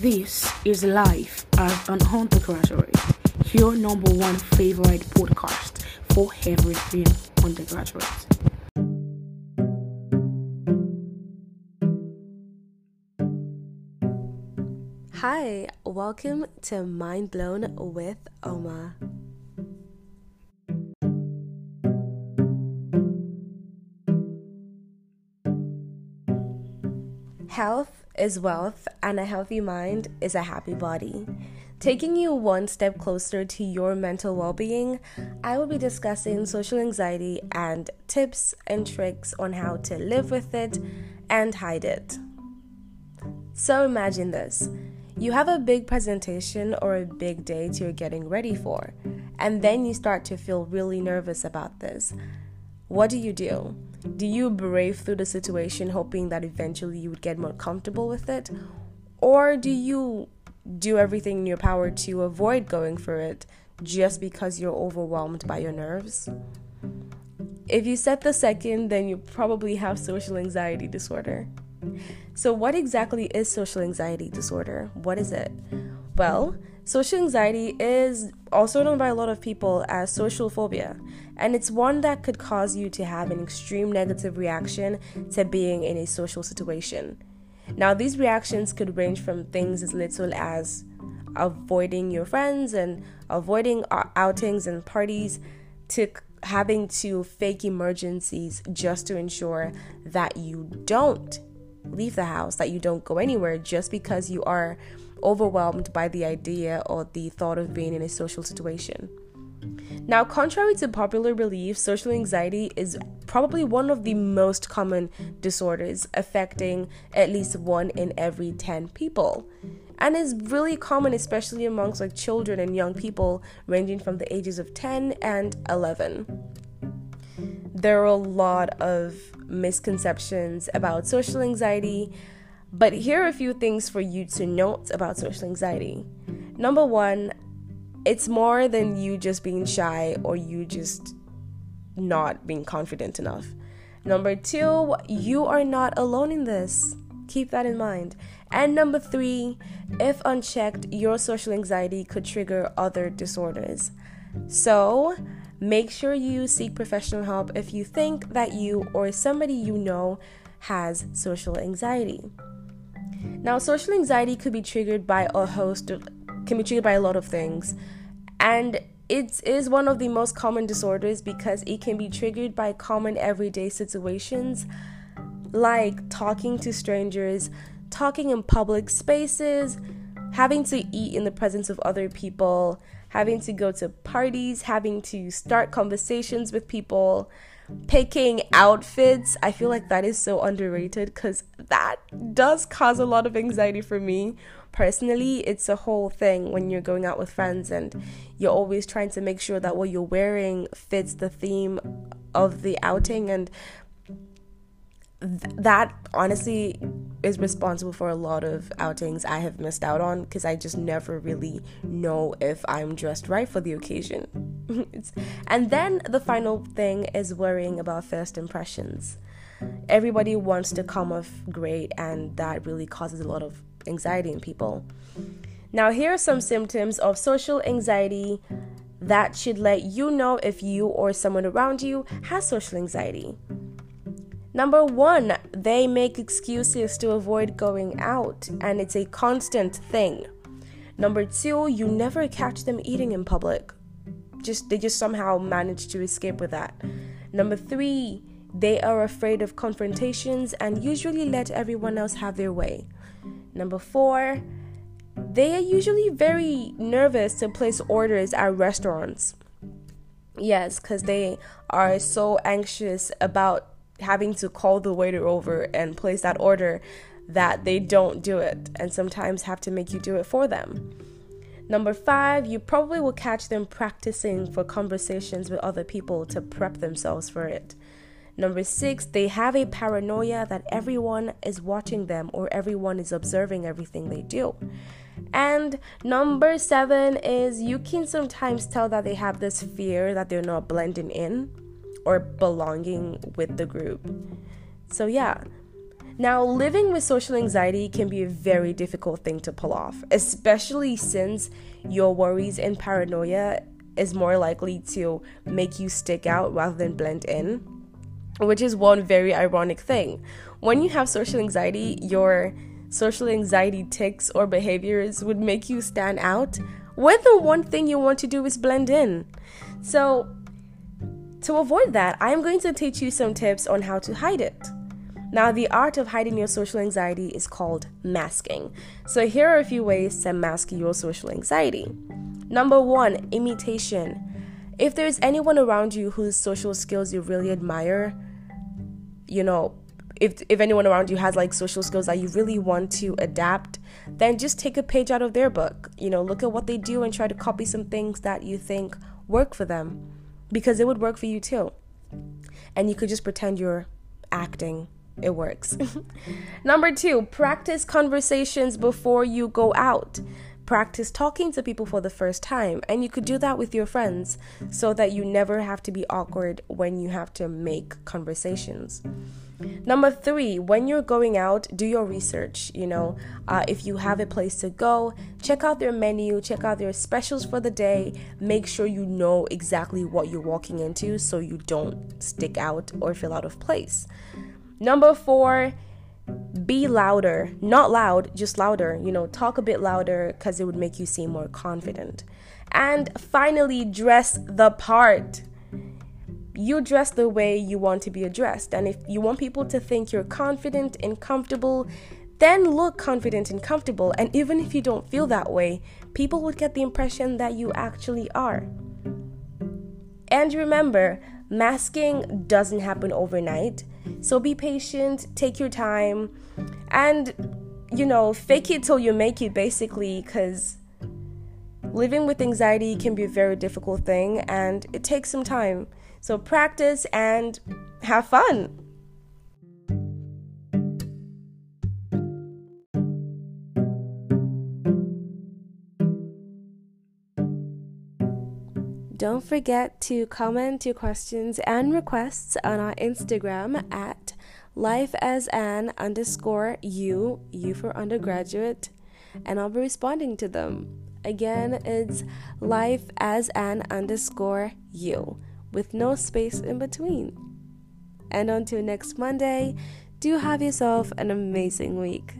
This is life as an undergraduate, your number one favorite podcast for everything undergraduate. Hi, welcome to Mind Blown with Oma. Health is wealth, and a healthy mind is a happy body. Taking you one step closer to your mental well being, I will be discussing social anxiety and tips and tricks on how to live with it and hide it. So imagine this you have a big presentation or a big date you're getting ready for, and then you start to feel really nervous about this. What do you do? Do you brave through the situation hoping that eventually you would get more comfortable with it? Or do you do everything in your power to avoid going for it just because you're overwhelmed by your nerves? If you said the second, then you probably have social anxiety disorder. So, what exactly is social anxiety disorder? What is it? Well, social anxiety is also known by a lot of people as social phobia, and it's one that could cause you to have an extreme negative reaction to being in a social situation. Now, these reactions could range from things as little as avoiding your friends and avoiding outings and parties to having to fake emergencies just to ensure that you don't leave the house, that you don't go anywhere just because you are overwhelmed by the idea or the thought of being in a social situation. Now, contrary to popular belief, social anxiety is probably one of the most common disorders affecting at least one in every 10 people and is really common especially amongst like children and young people ranging from the ages of 10 and 11 there are a lot of misconceptions about social anxiety, but here are a few things for you to note about social anxiety. Number one, it's more than you just being shy or you just not being confident enough. Number two, you are not alone in this. Keep that in mind. And number three, if unchecked, your social anxiety could trigger other disorders. So, Make sure you seek professional help if you think that you or somebody you know has social anxiety. Now, social anxiety could be triggered by a host of, can be triggered by a lot of things. And it is one of the most common disorders because it can be triggered by common everyday situations like talking to strangers, talking in public spaces, having to eat in the presence of other people, having to go to parties, having to start conversations with people, picking outfits. I feel like that is so underrated because that does cause a lot of anxiety for me. Personally, it's a whole thing when you're going out with friends and you're always trying to make sure that what you're wearing fits the theme of the outing and th- that honestly is responsible for a lot of outings I have missed out on because I just never really know if I'm dressed right for the occasion. and then the final thing is worrying about first impressions. Everybody wants to come off great, and that really causes a lot of anxiety in people. Now, here are some symptoms of social anxiety that should let you know if you or someone around you has social anxiety. Number one, they make excuses to avoid going out, and it's a constant thing. Number two, you never catch them eating in public. Just they just somehow manage to escape with that. Number three, they are afraid of confrontations and usually let everyone else have their way. Number four, they are usually very nervous to place orders at restaurants. Yes, because they are so anxious about having to call the waiter over and place that order that they don't do it and sometimes have to make you do it for them. Number five, you probably will catch them practicing for conversations with other people to prep themselves for it. Number six, they have a paranoia that everyone is watching them or everyone is observing everything they do. And number seven is you can sometimes tell that they have this fear that they're not blending in or belonging with the group. So, yeah. Now, living with social anxiety can be a very difficult thing to pull off, especially since your worries and paranoia is more likely to make you stick out rather than blend in, which is one very ironic thing. When you have social anxiety, your social anxiety tics or behaviors would make you stand out when the one thing you want to do is blend in. So, to avoid that, I'm going to teach you some tips on how to hide it. Now, the art of hiding your social anxiety is called masking. So, here are a few ways to mask your social anxiety. Number one, imitation. If there's anyone around you whose social skills you really admire, you know, if, if anyone around you has like social skills that you really want to adapt, then just take a page out of their book. You know, look at what they do and try to copy some things that you think work for them because it would work for you too. And you could just pretend you're acting it works. Number two, practice conversations before you go out. Practice talking to people for the first time, and you could do that with your friends so that you never have to be awkward when you have to make conversations. Number three, when you're going out, do your research. You know, uh, if you have a place to go, check out their menu, check out their specials for the day. Make sure you know exactly what you're walking into so you don't stick out or feel out of place. Number four, be louder. Not loud, just louder. You know, talk a bit louder because it would make you seem more confident. And finally, dress the part. You dress the way you want to be addressed. And if you want people to think you're confident and comfortable, then look confident and comfortable. And even if you don't feel that way, people would get the impression that you actually are. And remember, masking doesn't happen overnight. So be patient, take your time, and you know, fake it till you make it basically, because living with anxiety can be a very difficult thing and it takes some time. So practice and have fun. Don't forget to comment your questions and requests on our Instagram at life as an underscore you, you for undergraduate, and I'll be responding to them. Again, it's life as an underscore you with no space in between. And until next Monday, do have yourself an amazing week.